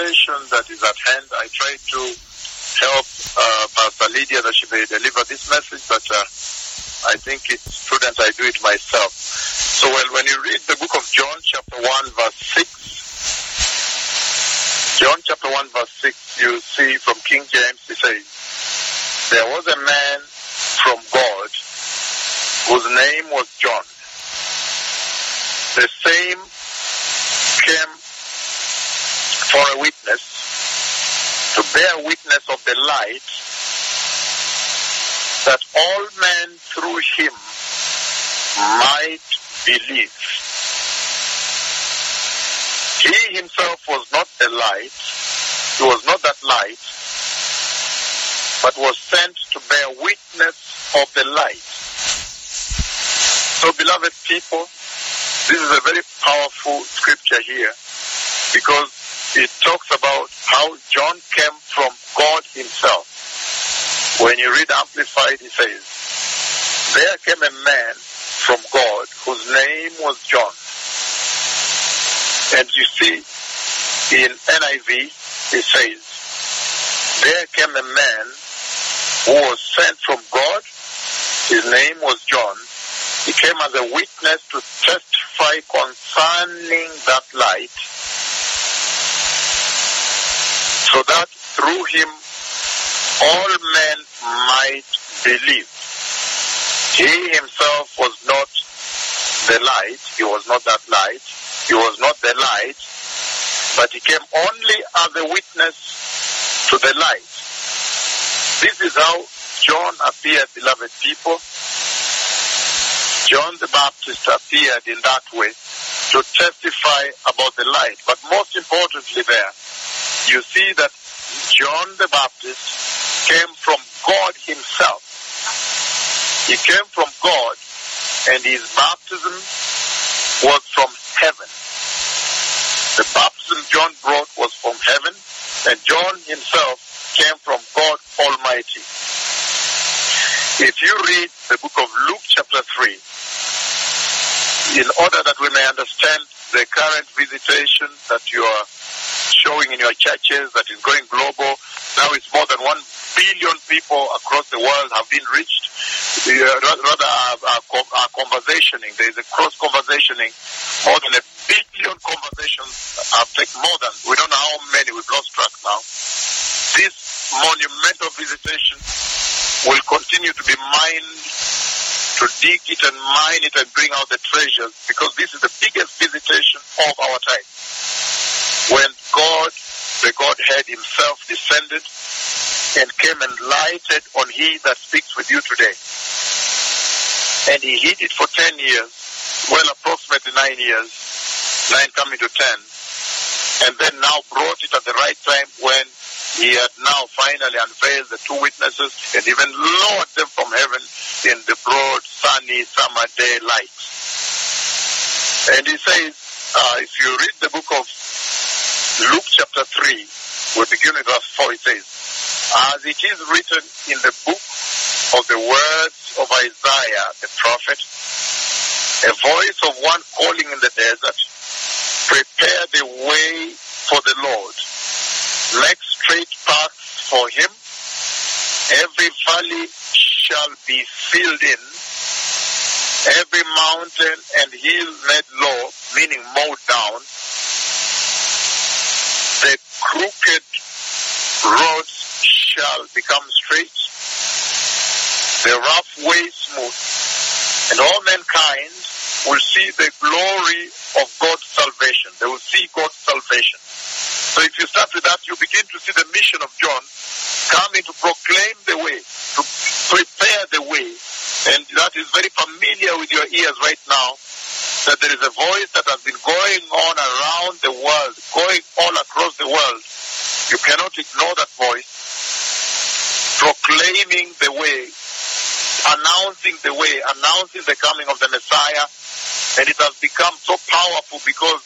that is at hand. I try to help uh, Pastor Lydia that she may deliver this message, but uh, I think it's prudent I do it myself. So well, when you read the book of John, chapter 1, verse 6, John chapter 1, verse 6, you see from King James, he says, There was a man from God whose name was John. The same came for a witness, to bear witness of the light, that all men through him might believe. He himself was not the light, he was not that light, but was sent to bear witness of the light. So, beloved people, this is a very powerful scripture here because it talks about how John came from God himself. When you read Amplified, he says, There came a man from God whose name was John. And you see, in NIV, it says, There came a man who was sent from God. His name was John. He came as a witness to testify concerning that light, so that through him all men might believe. He himself was not the light, he was not that light, he was not the light, but he came only as a witness to the light. This is how John appeared, beloved people. John the Baptist appeared in that way to testify about the light. But most importantly, there, you see that John the Baptist came from God Himself. He came from God, and his baptism was from heaven. The baptism John brought was from heaven, and John himself came from God Almighty. If you read the book of Luke, chapter 3, in order that we may understand the current visitation that you are showing in your churches that is going global, now it's more than one billion people across the world have been reached. Uh, rather, are, are, conversationing. There is a cross conversationing. More than a billion conversations have taken more than. We don't know how many. We've lost track now. This monumental visitation will continue to be mined, to dig it and mine it and bring out the treasures because this is the biggest visitation of our time. When God, the Godhead himself descended and came and lighted on he that speaks with you today. And he hid it for 10 years, well, approximately 9 years, 9 coming to 10, and then now brought it at the right time when he had now finally unveiled the two witnesses and even lowered them from heaven in the broad, sunny summer day light. And he says, uh, if you read the book of Luke chapter 3, we begin with verse 4, it says, As it is written in the book of the words of Isaiah the prophet, a voice of one calling in the desert, prepare the way for the Lord, make straight paths for him. Every valley shall be filled in, every mountain and hill made low, meaning mowed down. The crooked shall become straight, the rough way smooth, and all mankind will see the glory of God's salvation. They will see God's salvation. So if you start with that, you begin to see the mission of John coming to proclaim the way, to prepare the way. And that is very familiar with your ears right now, that there is a voice that has been going on around the world, going all across the world. You cannot ignore that voice, proclaiming the way, announcing the way, announcing the coming of the Messiah. And it has become so powerful because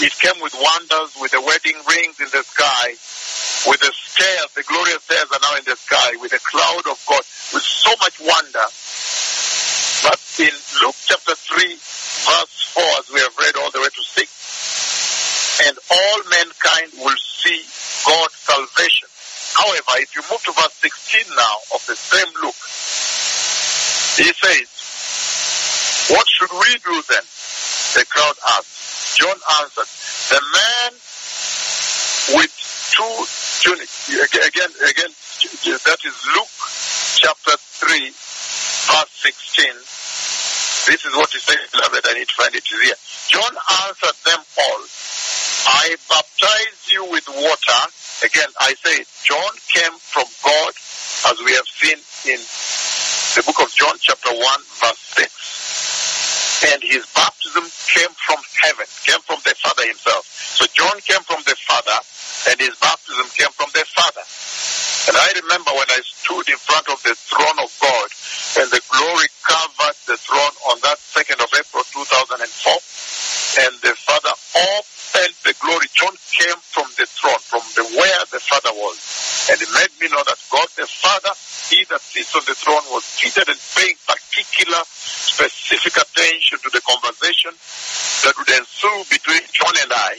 it came with wonders, with the wedding rings in the sky, with the stairs, the glorious stairs are now in the sky, with the cloud of God, with so much wonder. But in Luke chapter 3, verse 4, as we have read all the way to 6, and all mankind will see However, if you move to verse 16 now of the same Luke, he says, What should we do then? The crowd asked. John answered, The man with two tunics. Again, again, that is Luke chapter 3, verse 16. This is what he says, beloved. I need to find it here. John answered them all. I baptize you with water. Again, I say John came from God, as we have seen in the book of John, chapter 1, verse 6. And his baptism came from heaven, came from the Father himself. So John came from the Father, and his baptism came from the Father. And I remember when I stood in front of the throne of God, and the glory covered the throne on that 2nd of April 2004, and the Father opened glory. John came from the throne, from the where the Father was. And it made me know that God the Father, he that sits on the throne, was seated and paying particular, specific attention to the conversation that would ensue between John and I.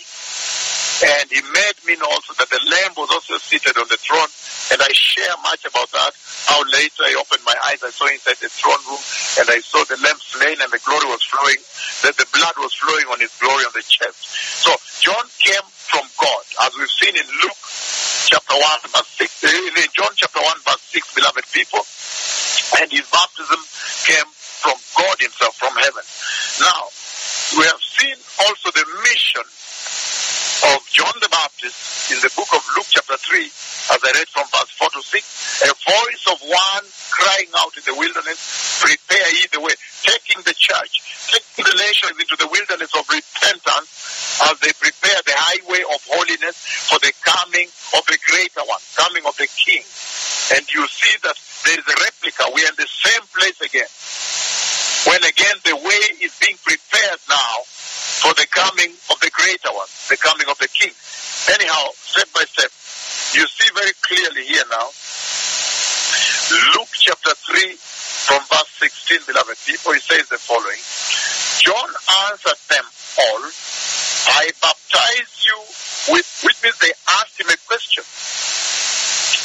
And he made me know also that the Lamb was also seated on the throne. And I share much about that. How later I opened my eyes, I saw inside the throne room, and I saw the Lamb slain, and the glory was flowing. That the blood was flowing on his glory on the chest. So John came from God, as we've seen in Luke chapter 1, verse 6, eh, in John chapter 1, verse 6, beloved people. And his baptism came from God himself, from heaven. Now, we have seen also the mission of John the Baptist in the book of Luke chapter 3, as I read from verse 4 to 6, a voice of one crying out in the wilderness, prepare ye the way, taking the church, taking the nations into the wilderness of repentance as they prepare the highway of holiness for the coming of the greater one, coming of the king. And you see that there is a replica. We are in the same place again. When again the way is being prepared now for the coming of the greater one, the coming of the king. Anyhow, step by step, you see very clearly here now, Luke chapter 3 from verse 16, beloved people, he says the following. John answered them all, I baptize you with, which means they asked him a question.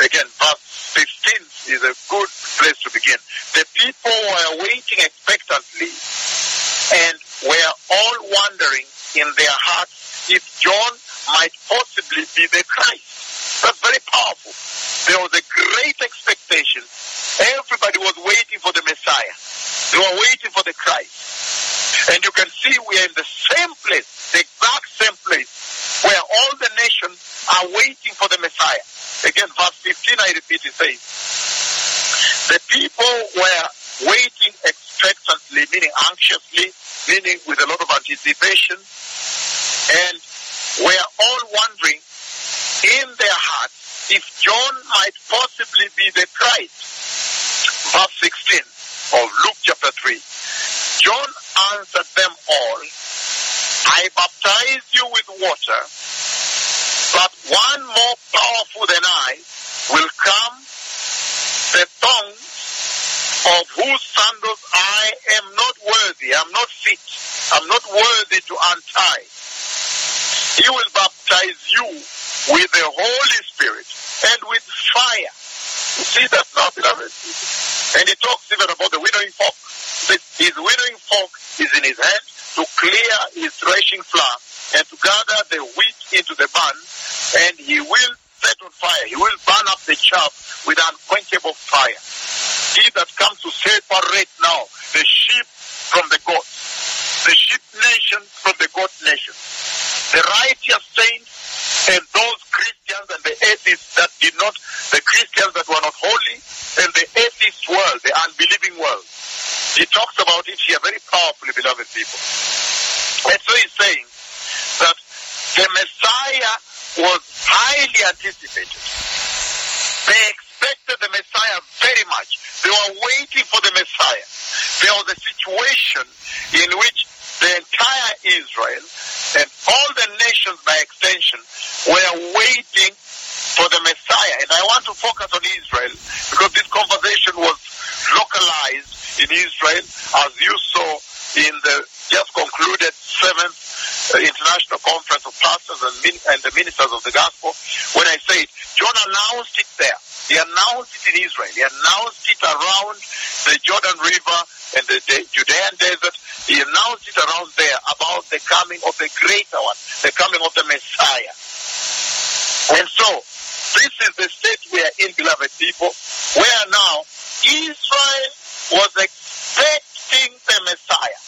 Again, verse 15 is a good place to begin. The people were waiting expectantly and were all wondering in their hearts if John might possibly be the Christ. That's very powerful. There was a great expectation. Everybody was waiting for the Messiah. They were waiting for the Christ. And you can see we are in the same place, the exact same place, where all the nations are waiting for the Messiah. Again, verse 15, I The people were waiting expectantly, meaning anxiously, meaning with a lot of anticipation, and were all wondering in their hearts if John might possibly be the Christ. Verse 16 of Luke chapter 3. John answered them all, I baptize you with water, but one more powerful than I will come, the thongs of whose sandals I am not I'm not fit, I'm not worthy to untie. He will baptize you with the Holy Spirit and with fire. You see that now, beloved? And he talks even about the winnowing fork. His winnowing fork is in his hand to clear his threshing floor and to gather the wheat into the barn, and he will set on fire. He will burn up the chaff with unquenchable fire. He that comes to separate now the sheep from the goats, the sheep nation from the goat nation, the righteous saints and those Christians and the atheists that did not, the Christians that were not holy, and the atheist world, the unbelieving world. He talks about it here very beloved people. And so he's saying that the Messiah was highly anticipated. They expected the Messiah very much. They were waiting for the Messiah. There was a situation in which the entire Israel and all the nations by extension were waiting for the Messiah. And I want to focus on Israel because this conversation was localized in Israel as you saw in the just concluded seventh uh, international conference of pastors and, min- and the ministers of the gospel when I said John announced it there He announced it in Israel. He announced it around the Jordan River and the, Judean desert. He announced it around there about the coming of the greater one, the coming of the Messiah. And so, this is the state we are in, beloved people, where now Israel was Messiah.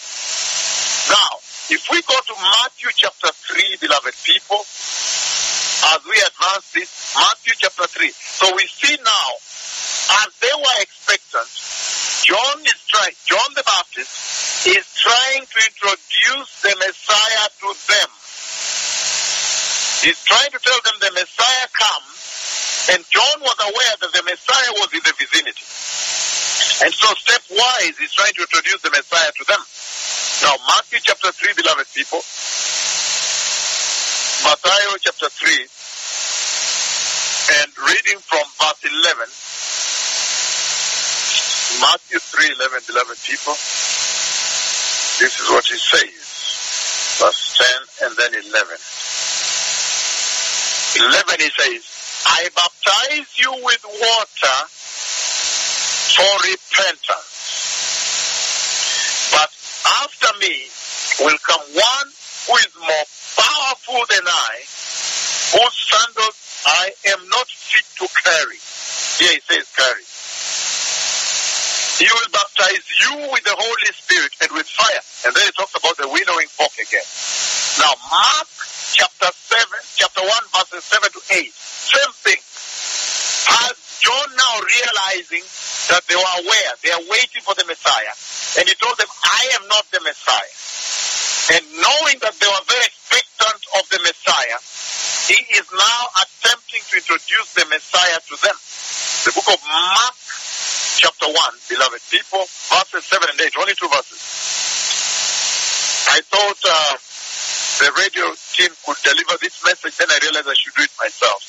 Now, if we go to Matthew chapter 3, beloved people, as we advance this, Matthew chapter 3. So we see now, as they were expectant, John is trying, John the Baptist is trying to introduce the Messiah to them. He's trying to tell them the Messiah comes, and John was aware that the Messiah was in the vicinity. And so stepwise, he's trying to introduce the Messiah to them. Now, Matthew chapter 3, beloved people, Matthew chapter 3, and reading from verse 11, Matthew 3, 11, beloved people, this is what he says, verse 10 and then 11. 11 he says, I baptize you with water for repentance. But after me will come one who is more powerful than I, whose sandals I am not fit to carry. Here he says carry. He will baptize you with the Holy Spirit and with fire. And then he talks about the winnowing fork again. Now, Mark chapter 7, chapter 1, verses 7 to 8. Same thing. As John now realizing that they were aware, they are waiting for the Messiah. And he told them, I am not the Messiah. And knowing that they were very expectant of the Messiah, he is now attempting to introduce the Messiah to them. The book of Mark, chapter 1, beloved people, verses 7 and 8, only two verses. I thought uh, the radio team could deliver this message, then I realized I should do it myself.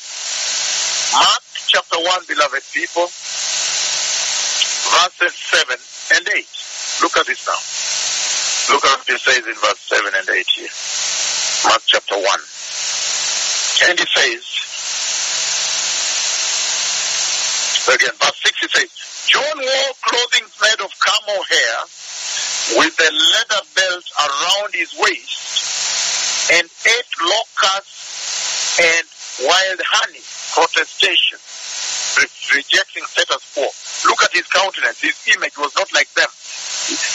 Mark chapter 1, beloved people, verses 7 and 8. Look at this now. Look at what it says in verse 7 and 8 here. Mark chapter 1. And it says, again, verse 6 it says, John wore clothing made of camel hair with a leather belt around his waist and ate locusts and wild honey, protestation, re- rejecting status quo. Look at his countenance. His image was not like them.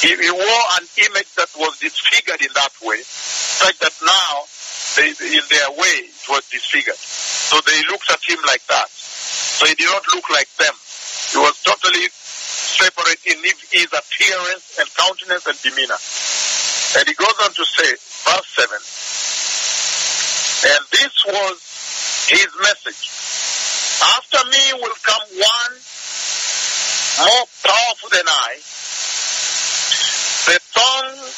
He, he wore an image that was disfigured in that way, such that now, they, in their way, it was disfigured. So they looked at him like that. So he did not look like them. He was totally separate in his appearance and countenance and demeanor. And he goes on to say, verse 7, and this was his message. After me will come one more powerful than I, the thongs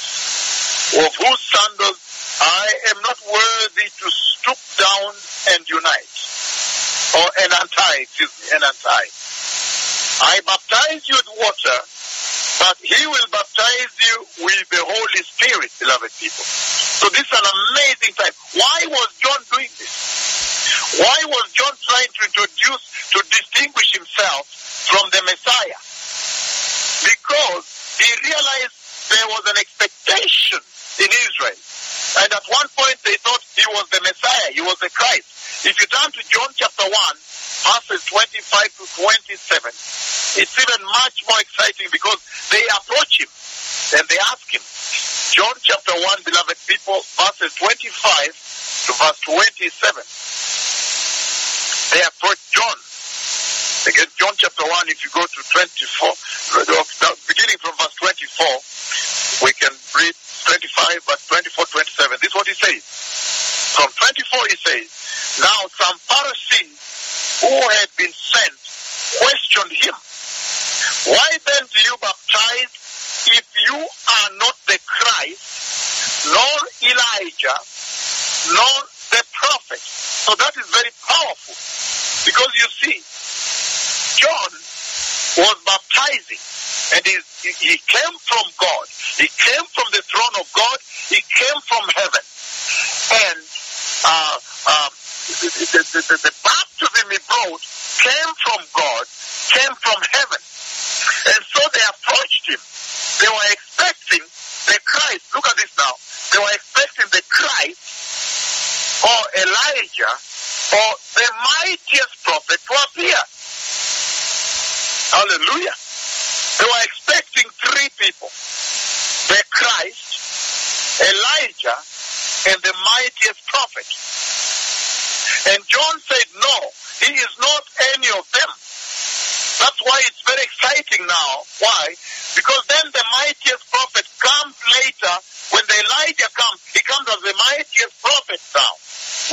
of whose sandals I am not worthy to stoop down and unite. Or and untie, excuse me, and untie. I baptize you with water, but he will baptize you with the Holy Spirit, beloved people. So this is an amazing time. Why was John doing this? Why was John trying to introduce, to distinguish himself from the Messiah? Because he realized there was an expectation in Israel. And at one point they thought he was the Messiah, he was the Christ. If you turn to John chapter 1, verses 25 to 27, it's even much more exciting because they approach him and they ask him. John chapter 1, beloved people, verses 25 to verse 27. They approach. Again, John chapter 1, if you go to 24, beginning from verse 24, we can read 25, but 24, 27. This is what he says. From 24, he says, Now some Pharisees who had been sent questioned him, Why then do you baptize if you are not the Christ, nor Elijah, nor the prophet? So that is very powerful. Because you see, John was baptizing and he, he came from God. He came from the throne of God. He came from heaven. And uh, uh, the, the, the, the, baptism he brought came from God, came from heaven. And so they approached him. They were expecting the Christ. Look at this now. They were expecting the Christ or Elijah or the mightiest prophet to appear. Hallelujah. They were expecting three people. The Christ, Elijah, and the mightiest prophet. And John said, no, he is not any of them. That's why it's very exciting now. Why? Because then the mightiest prophet comes later. When the Elijah comes, he comes as the mightiest prophet now,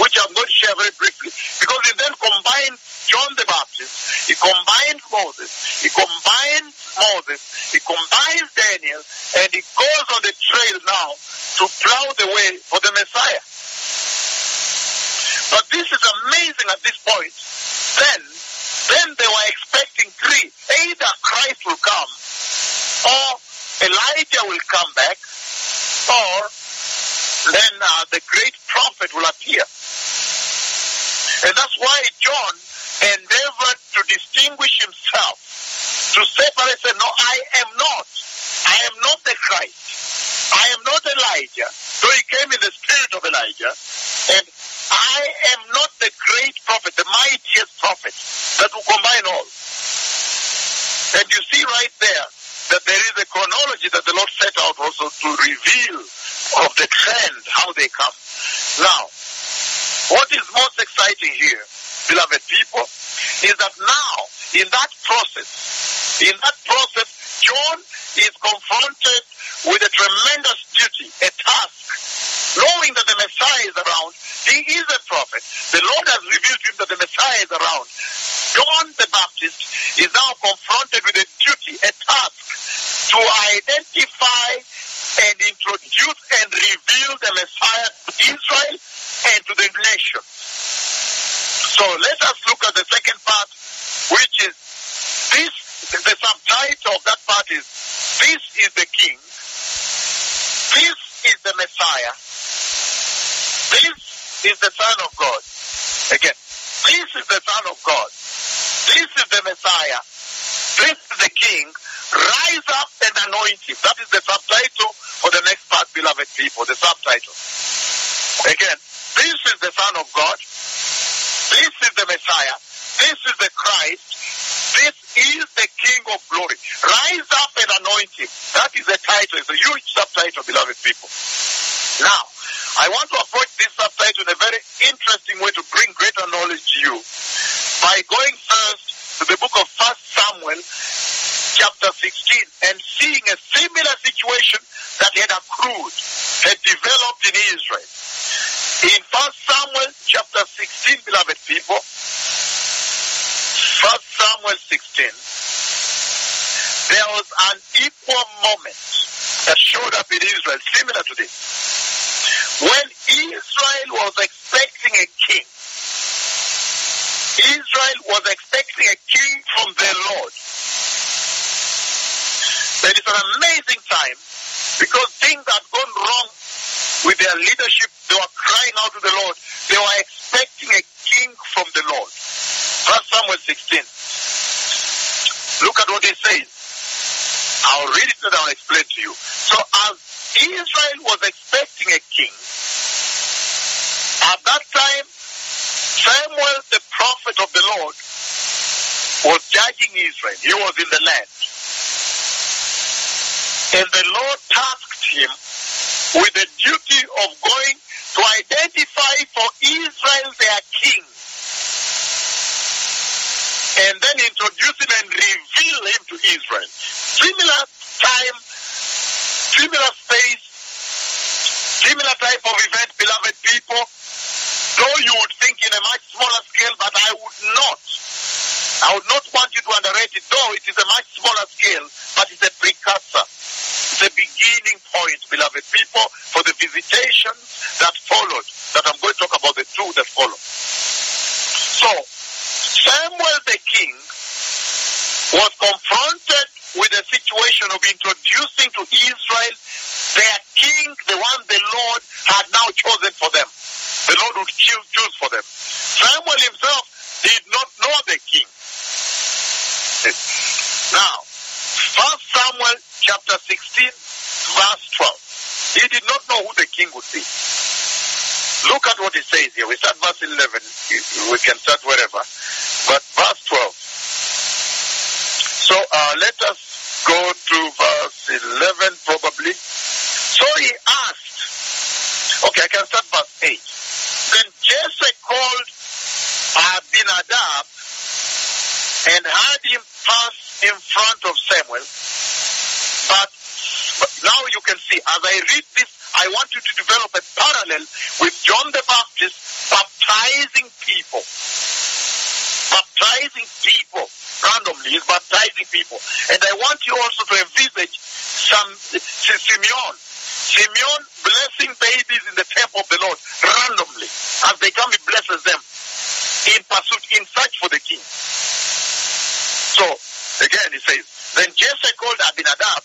which I'm going to share very briefly. Because he then combines John the Baptist, he combines Moses, he combines Moses, he combines Daniel, and he goes on the trail now to plow the way for the Messiah. But this is amazing at this point. Then, then they were expecting three. Either Christ will come, or Elijah will come back, or then uh, the great prophet will appear. And that's why John endeavored to distinguish himself, to separate, say, no, I am not. I am not the Christ. I am not Elijah, though he came in the spirit of Elijah. And I am not the great prophet, the mightiest prophet that will combine all. And you see right there that there is a chronology that the Lord set out also to reveal of the trend, how they come. Now, what is most exciting here, beloved people, is that now, in that process, in that process, John is confronted with a tremendous duty, a task, knowing that the Messiah is around. He is a prophet. The Lord has revealed to him that the Messiah is around. John the Baptist is now confronted with a duty, a task, to identify and introduce and reveal the Messiah to Israel and to the nation. So let us look at the second part, which is this, the subtitle of that part is, This is the King, this is the Messiah, this is the Son of God. Again, this is the Son of God, this is the Messiah, this is the King, rise up and anoint him. That is the subtitle for the next part, beloved people, the subtitle. Again, this is the Son of God. This is the Messiah. This is the Christ. This is the King of glory. Rise up and anoint him. That is the title. It's a huge subtitle, beloved people. Now, I want to approach this subtitle in a very interesting way to bring greater knowledge to you by going first to the book of First Samuel, chapter 16, and seeing a similar situation that had accrued, had developed in Israel. In First Samuel chapter 16, beloved people, First Samuel 16, there was an equal moment that showed up in Israel, similar to this. When Israel was expecting a king, Israel was expecting a king from their Lord. There is an amazing time because things had gone wrong with their leadership. They were crying out to the Lord. They were expecting a king from the Lord. First Samuel 16. Look at what it says. I'll read it and I'll explain to you. So as Israel was expecting a king, at that time, Samuel, the prophet of the Lord, was judging Israel. He was in the land. And the Lord tasked him with the duty of going to identify for Israel their king. And then introduce him and reveal him to Israel. Similar time, similar space, similar type of event, beloved people. Though you would think in a much smaller scale, but I would not. I would not want you to underrate it, though it is a much smaller scale, but it's a precursor the beginning point, beloved people, for the visitation that followed, that I'm going to talk about the two that follow. So, Samuel the king was confronted with a situation of introducing to Israel their king, the one the Lord had now chosen for them. The Lord would choose for them. Samuel himself did not know the king. Now, First Samuel chapter 16, verse 12. He did not know who the king would be. Look at what it says here. We start verse 11. We can start wherever. But verse 12. So uh, let us go to verse 11 probably. So he asked. Okay, I can start verse 8. Then Jesse called Abinadab and had him pass in front of Samuel. Now you can see, as I read this, I want you to develop a parallel with John the Baptist baptizing people. Baptizing people randomly. He's baptizing people. And I want you also to envisage some Simeon. Simeon blessing babies in the temple of the Lord randomly. As they come, he blesses them in pursuit, in search for the king. So, again, he says, Then Jesse called Abinadab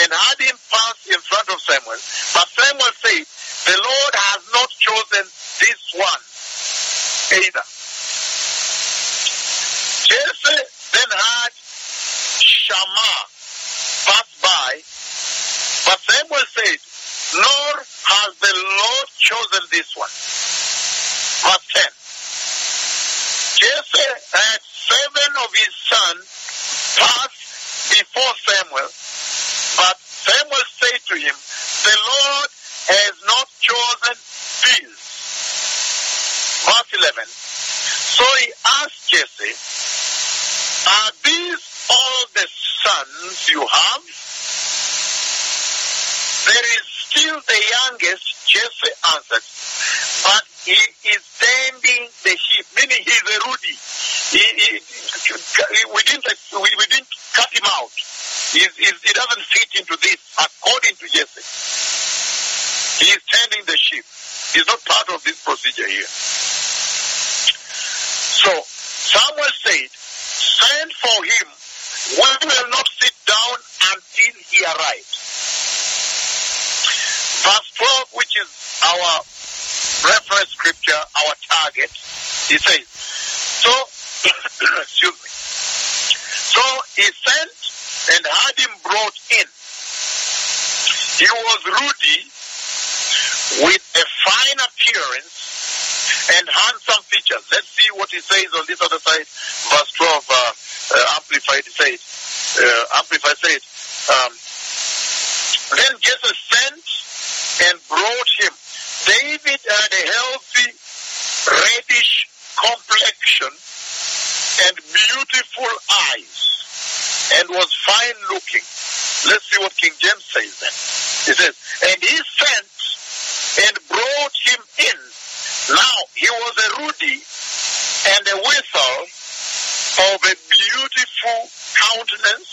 and had him pass in front of Samuel. But Samuel said, The Lord has not chosen this one either. Jesse then had Shammah pass by, but Samuel said, Nor has the Lord chosen this one. Verse 10. Jesse had seven of his sons pass before Samuel, but Samuel said to him, The Lord has not chosen these. Verse 11. So he asked Jesse, Are these all the sons you have? There is still the youngest, Jesse answered, but he is tending the sheep, meaning he's a Rudy. He, he, we, didn't, we, we didn't cut him out. He doesn't fit into this according to Jesse. He is tending the sheep. He's not part of this procedure here. So Samuel said, Send for him. We will not sit down until he arrives. Verse 12, which is our reference scripture, our target, he says, So, excuse me. So he sent and had him brought in. He was ruddy with a fine appearance and handsome features. Let's see what he says on this other side. Verse 12, uh, uh, Amplified said, uh, Amplified said, um, then Jesus sent and brought him. David had a healthy, reddish complexion and beautiful eyes and was fine looking. Let's see what King James says then. He says, and he sent and brought him in. Now he was a ruddy and a whistle of a beautiful countenance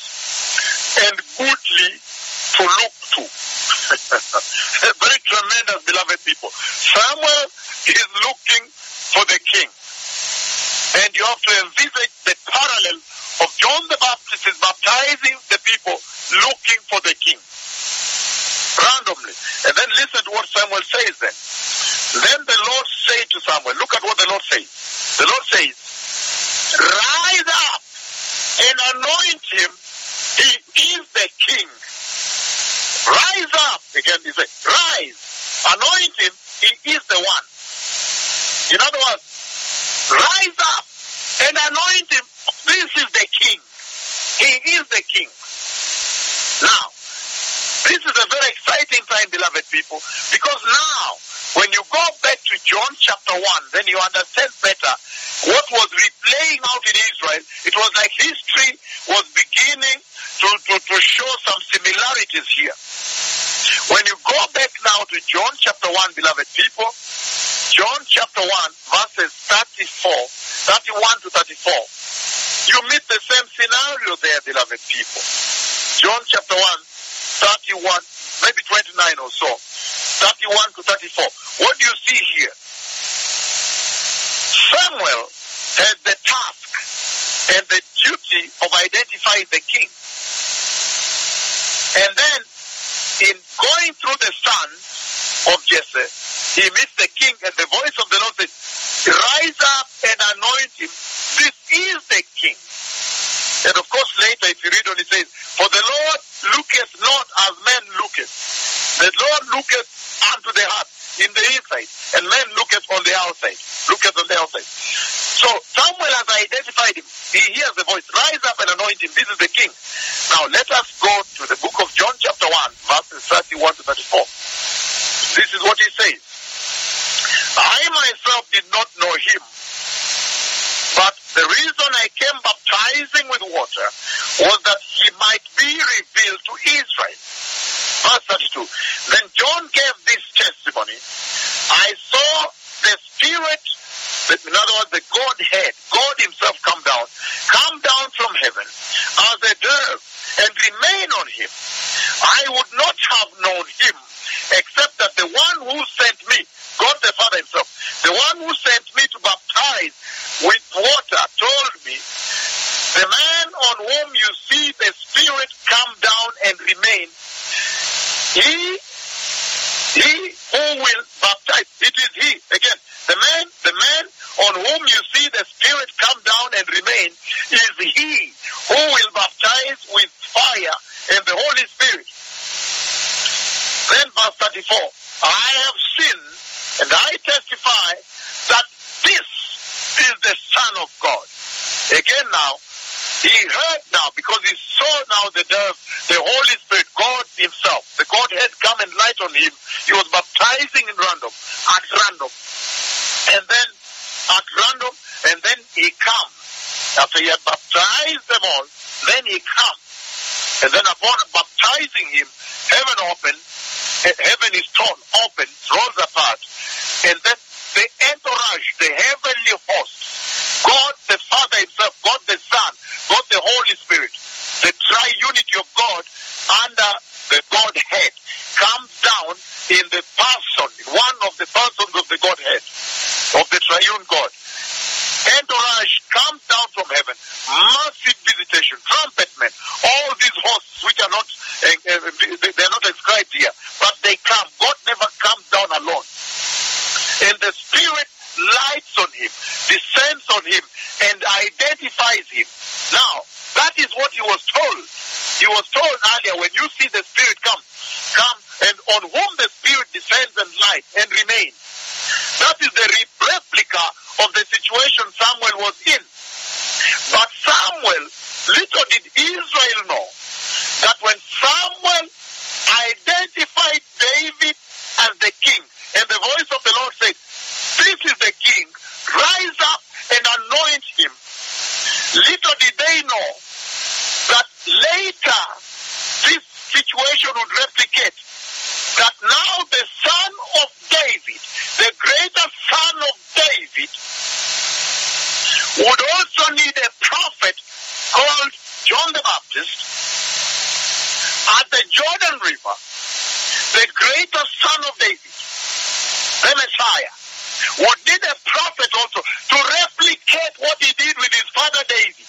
and goodly to look to. Very tremendous, beloved people. Samuel is looking for the king. And you have to envisage the parallel of John the Baptist is baptizing the people looking for the king. Randomly. And then listen to what Samuel says then. Then the Lord said to Samuel, look at what the Lord says. The Lord says, Rise up and anoint him. He is the king. Rise up. Again, he said, Rise. Anoint him. He is the one. In other words, rise up and anoint him. This is the king. He is the king. Now, this is a very exciting time, beloved people, because now, when you go back to John chapter 1, then you understand better what was replaying out in Israel. It was like history was beginning to, to, to show some similarities here. When you go back now to John chapter 1, beloved people, John chapter 1, verses 34, 31 to 34, you meet the same scenario there, beloved people. John chapter 1, 31, maybe 29 or so, 31 to 34. What do you see here? Samuel has the task and the duty of identifying the king. And then, in going through the son of Jesse, he meets the king, and the voice of the Lord says, Rise up and anoint him. This is the king. And of course, later, if you read on, it says, For the Lord looketh not as men looketh The Lord looketh unto the heart in the inside, and man looketh on the outside. Looketh on the outside. So Samuel has identified him. He hears the voice, rise up and anoint him. This is the king. Now let us go to the book of John chapter 1, verses 31 to 34. This is what he says. I myself did not know him, the reason I came baptizing with water was that he might be revealed to Israel. Verse 32. Then John gave this testimony. I saw the Spirit, in other words, the Godhead, God himself come down, come down from heaven as a dove and remain on him. I would not have known him except that the one who sent me, God the Father himself, the one who sent me to baptize with water told me, the man on whom you see the Spirit come down and remain, he, he who will baptize, it is he, again, the man, the man on whom you see the Spirit come down and remain is he who will baptize with fire and the Holy Spirit. Then verse 34, I have seen and I testify that this is the Son of God. Again now, he heard now because he saw now the dove, the Holy Spirit, God himself, the Godhead come and light on him. He was baptizing in random, at random. And then at random, and then he comes. After he had baptized them all, then he comes. And then upon baptizing him, heaven opened, heaven is torn open, rolls apart, and then the entourage, the heavenly God the Father himself, God the Son, God the Holy Spirit, the triunity of God under the Godhead comes down in the person, in one of the persons of the Godhead, of the triune God. Entourage comes down from heaven, massive visitation, trumpet men, all these hosts which are not, uh, uh, they- they're not described here, but they come. God never comes down alone. And the Spirit lights on him, descends on him, and identifies him. Now, that is what he was told. He was told earlier, when you see the Spirit come, come, and on whom the Spirit descends and lights and remains. That is the re- replica of the situation Samuel was in. But Samuel, little did Israel know that when Samuel identified David as the king, and the voice of the Lord said, This is the king, rise up and anoint him. Little did they know that later this situation would replicate. That now the son of David, the greatest son of David, would also need a prophet called John the Baptist at the Jordan River, the greatest son of David, the Messiah, would need a prophet also to replicate what he did with his father David.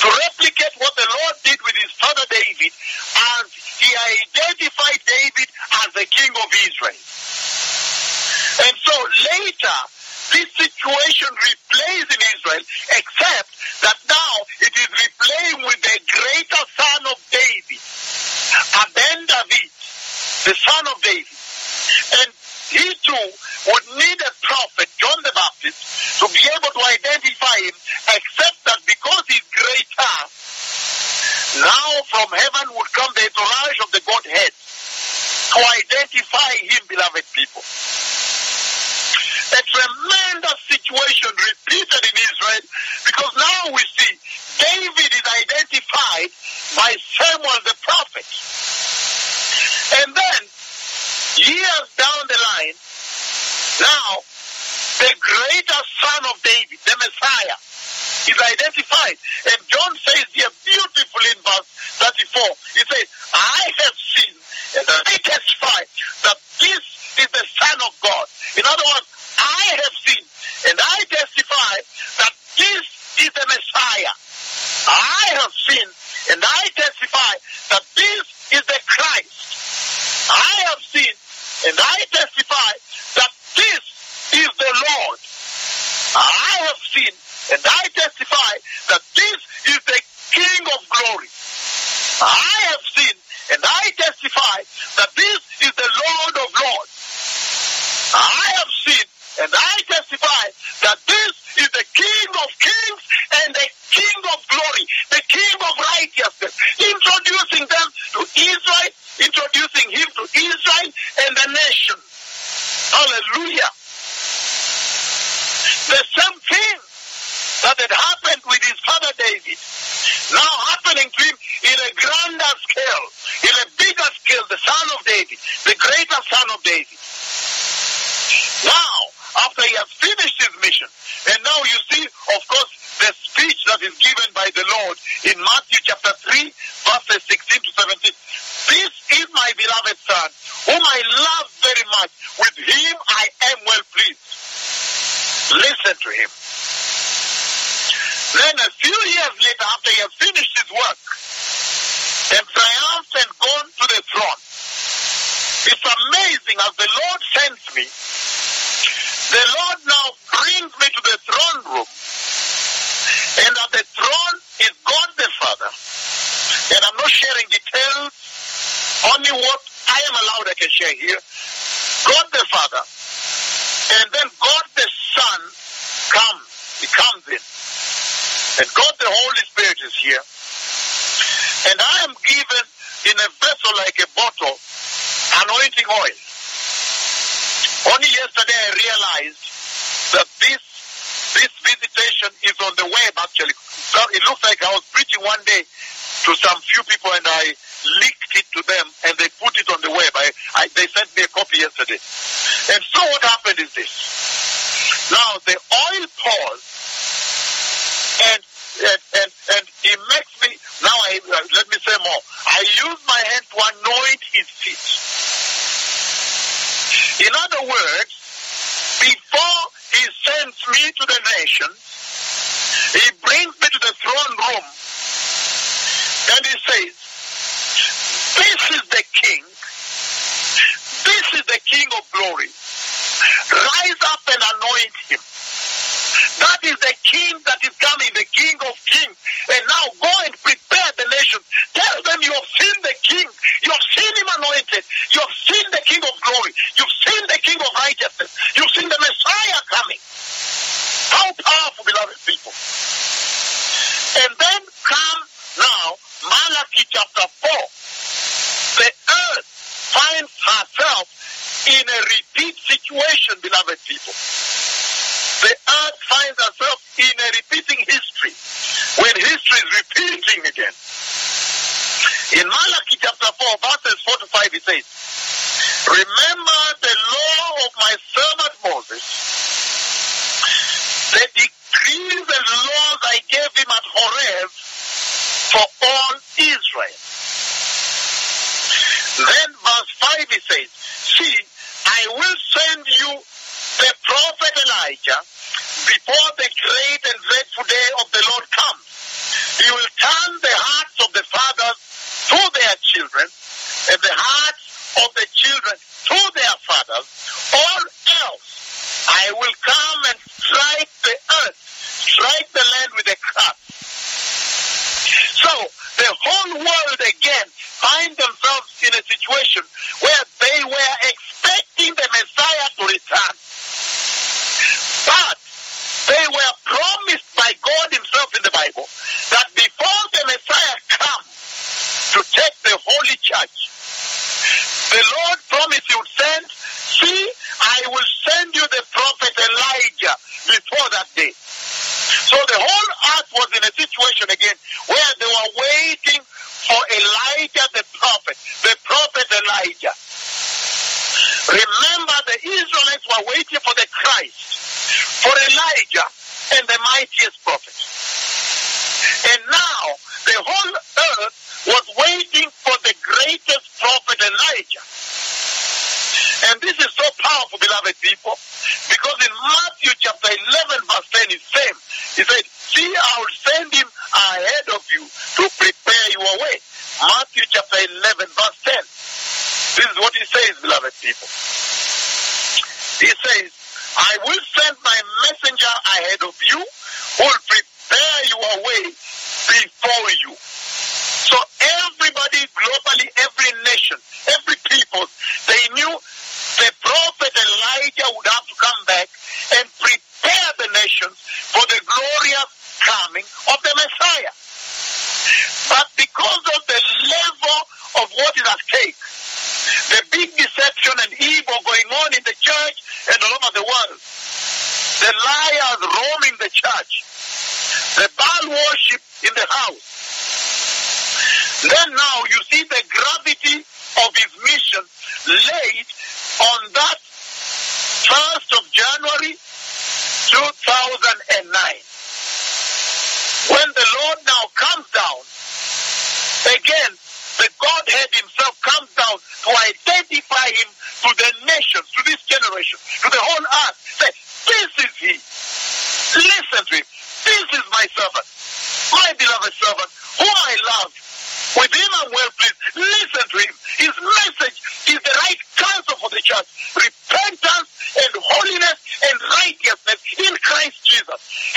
To replicate what the Lord did with his father David as he identified David as the king of Israel. And so later, this situation replays in Israel, except that now it is replaying with the greater son of David, Aben David, the son of David. And he too would need a prophet, John the Baptist, to be able to identify him, except that because he's greater, now from heaven would come the entourage of the Godhead to identify him, beloved people. A tremendous situation repeated in Israel because now we see David is identified by Samuel the prophet. And then, years down the line, now the greater son of David, the Messiah, And John says here beautifully in verse 34, he says, I have seen and I testify that this is the Son of God. In other words, I have seen and I testify that this is the Messiah. I have seen and I testify that this is the Christ. I have seen and I testify that this is the Lord. I have seen and I testify that this is the King of glory. I have seen And I testify that this is the Lord of Lords. I have seen and I testify that this is the King of Kings and the King of Glory, the King of Righteousness, introducing them to Israel, introducing him to Israel and the nation. Hallelujah. The same thing that had happened with his father David, now happening to him in a grander scale, in a bigger scale, the son of David, the greater son of David. Now, after he has finished his mission, and now you see, of course, the speech that is given by the Lord in Matthew chapter 3, verses 16 to 17. This is my beloved son, whom I love very much. With him I am well pleased. Listen to him. Then a few years later, after he has finished his work and triumphed and gone to the throne, it's amazing as the Lord sends me. The Lord now brings me to the throne room, and at the throne is God the Father. And I'm not sharing details, only what I am allowed I can share here. God the Father, and then God the Son comes. He comes in. And God the Holy Spirit is here. And I am given in a vessel like a bottle anointing oil. Only yesterday I realized that this this visitation is on the web actually. So it looks like I was preaching one day to some few people and I leaked it to them and they put it on the web. I, I, they sent me a copy yesterday. And so what happened is this. Now the oil pours and and, and, it makes me, now I, uh, let me say more. I use my hand to anoint his feet. In other words, before he sends me to the nations, he brings me to the throne room and he says, this is the king. This is the king of glory. Rise up and anoint him. That is the king that is coming, the king of kings. And now go and prepare the nations. Tell them you have seen the king. You have seen him anointed. You have seen the king of glory. You've seen the king of righteousness. You've seen the Messiah coming. How powerful, beloved people. And then come now, Malachi chapter 4. The earth finds herself in a repeat situation, beloved people the earth finds herself in a repeating history when history is repeating again. In Malachi chapter 4, verses 4 to 5, it says, Remember the law of my servant Moses, the decrees and laws I gave him at Horeb for all Israel. Then verse 5 it says, See, I will send you the prophet Elijah before the great and dreadful day of the Lord comes. He will turn the hearts of the fathers to their children and the hearts of the children to their fathers, or else I will come and strike the earth, strike the land with a curse. So the whole world again find themselves in a situation where they were expecting the Messiah to return. But they were promised by God himself in the Bible that before the Messiah comes to take the holy church, the Lord promised he would send, see, I will send you the prophet Elijah before that day. So the whole earth was in a situation again where they were waiting for Elijah the prophet, the prophet Elijah. Remember the Israelites were waiting for the Christ, for Elijah and the mightiest prophet. And now the whole earth was waiting for the greatest prophet Elijah. And this is so powerful, beloved people, because in Matthew chapter 11, verse 10, it's same. He said, See, I will send him ahead of you to prepare your way. Matthew chapter 11, verse 10. This is what he says, beloved people. He says, I will send my messenger ahead of you who will prepare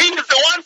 mean, the one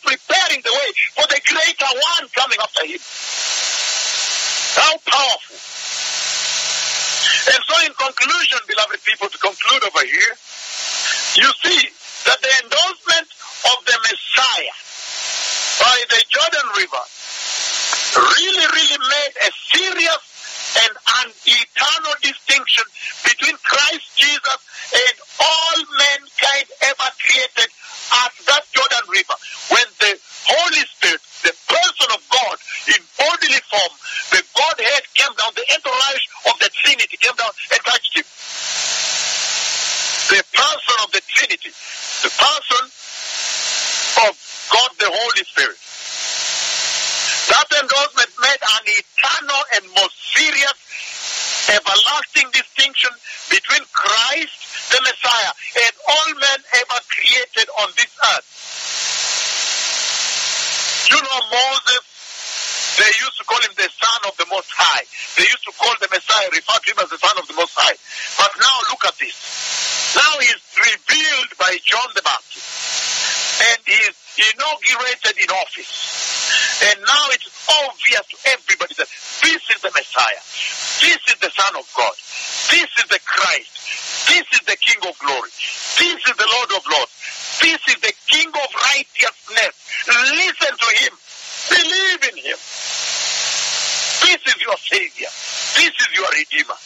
Messiah. This is the Son of God. This is the Christ. This is the King of glory. This is the Lord of lords. This is the King of righteousness. Listen to him. Believe in him. This is your Savior. This is your Redeemer.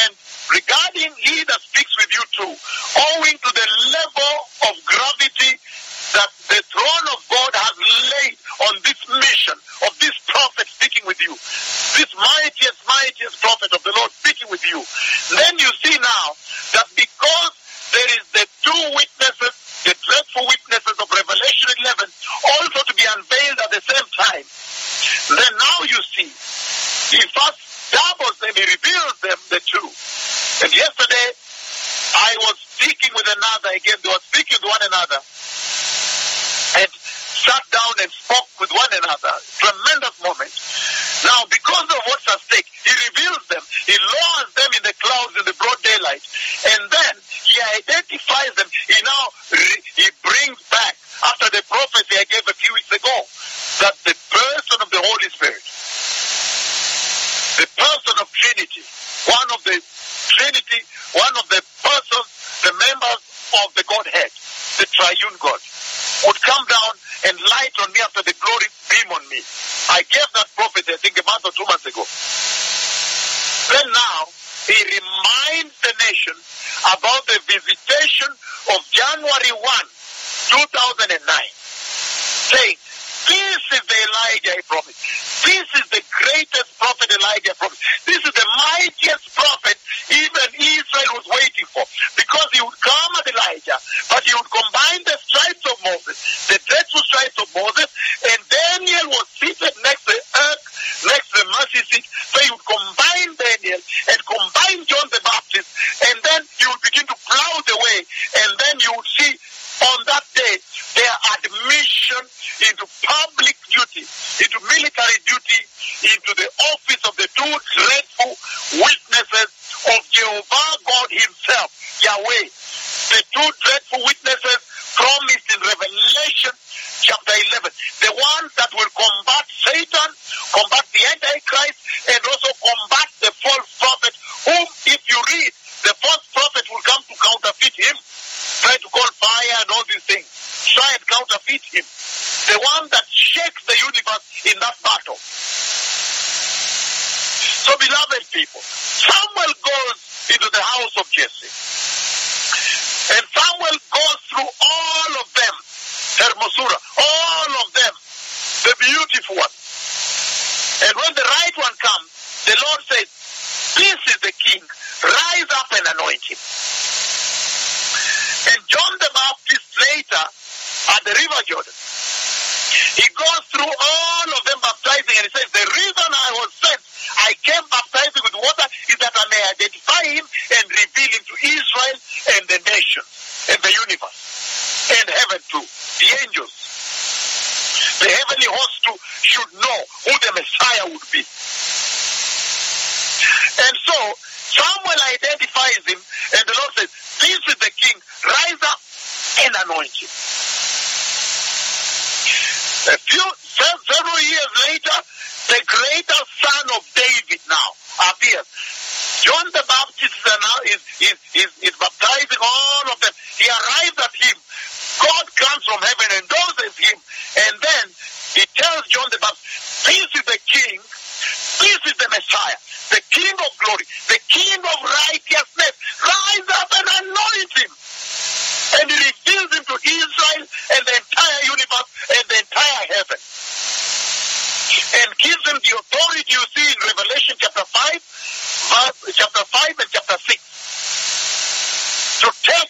And regarding he that speaks with you too, owing to the level of gravity that the throne of God has laid on this mission of this prophet speaking with you, this mightiest, mightiest prophet of the Lord speaking with you, then you see now that because there is the two witnesses, the dreadful witnesses of Revelation 11, also to be unveiled at the same time, then now you see, he first doubles them, he reveals them, the two. And yesterday, I was speaking with another again, they were speaking with one another. And sat down and spoke with one another. Tremendous moment. Now, because of what's at stake, he reveals them. He lowers them in the clouds in the broad daylight. And then he identifies them. He now re- he brings back, after the prophecy I gave a few weeks ago, that the person of the Holy Spirit, the person of Trinity, one of the Trinity, one of the persons, the members of the Godhead, the triune God, would come down light on me after the glory beam on me. I gave that the one that shakes the universe in that battle. So, beloved people, Samuel goes into the house of Jesse. And Samuel the King of glory, the King of righteousness. Rise up and anoint him. And he reveals him to Israel and the entire universe and the entire heaven. And gives him the authority you see in Revelation chapter 5, verse, chapter 5 and chapter 6. To take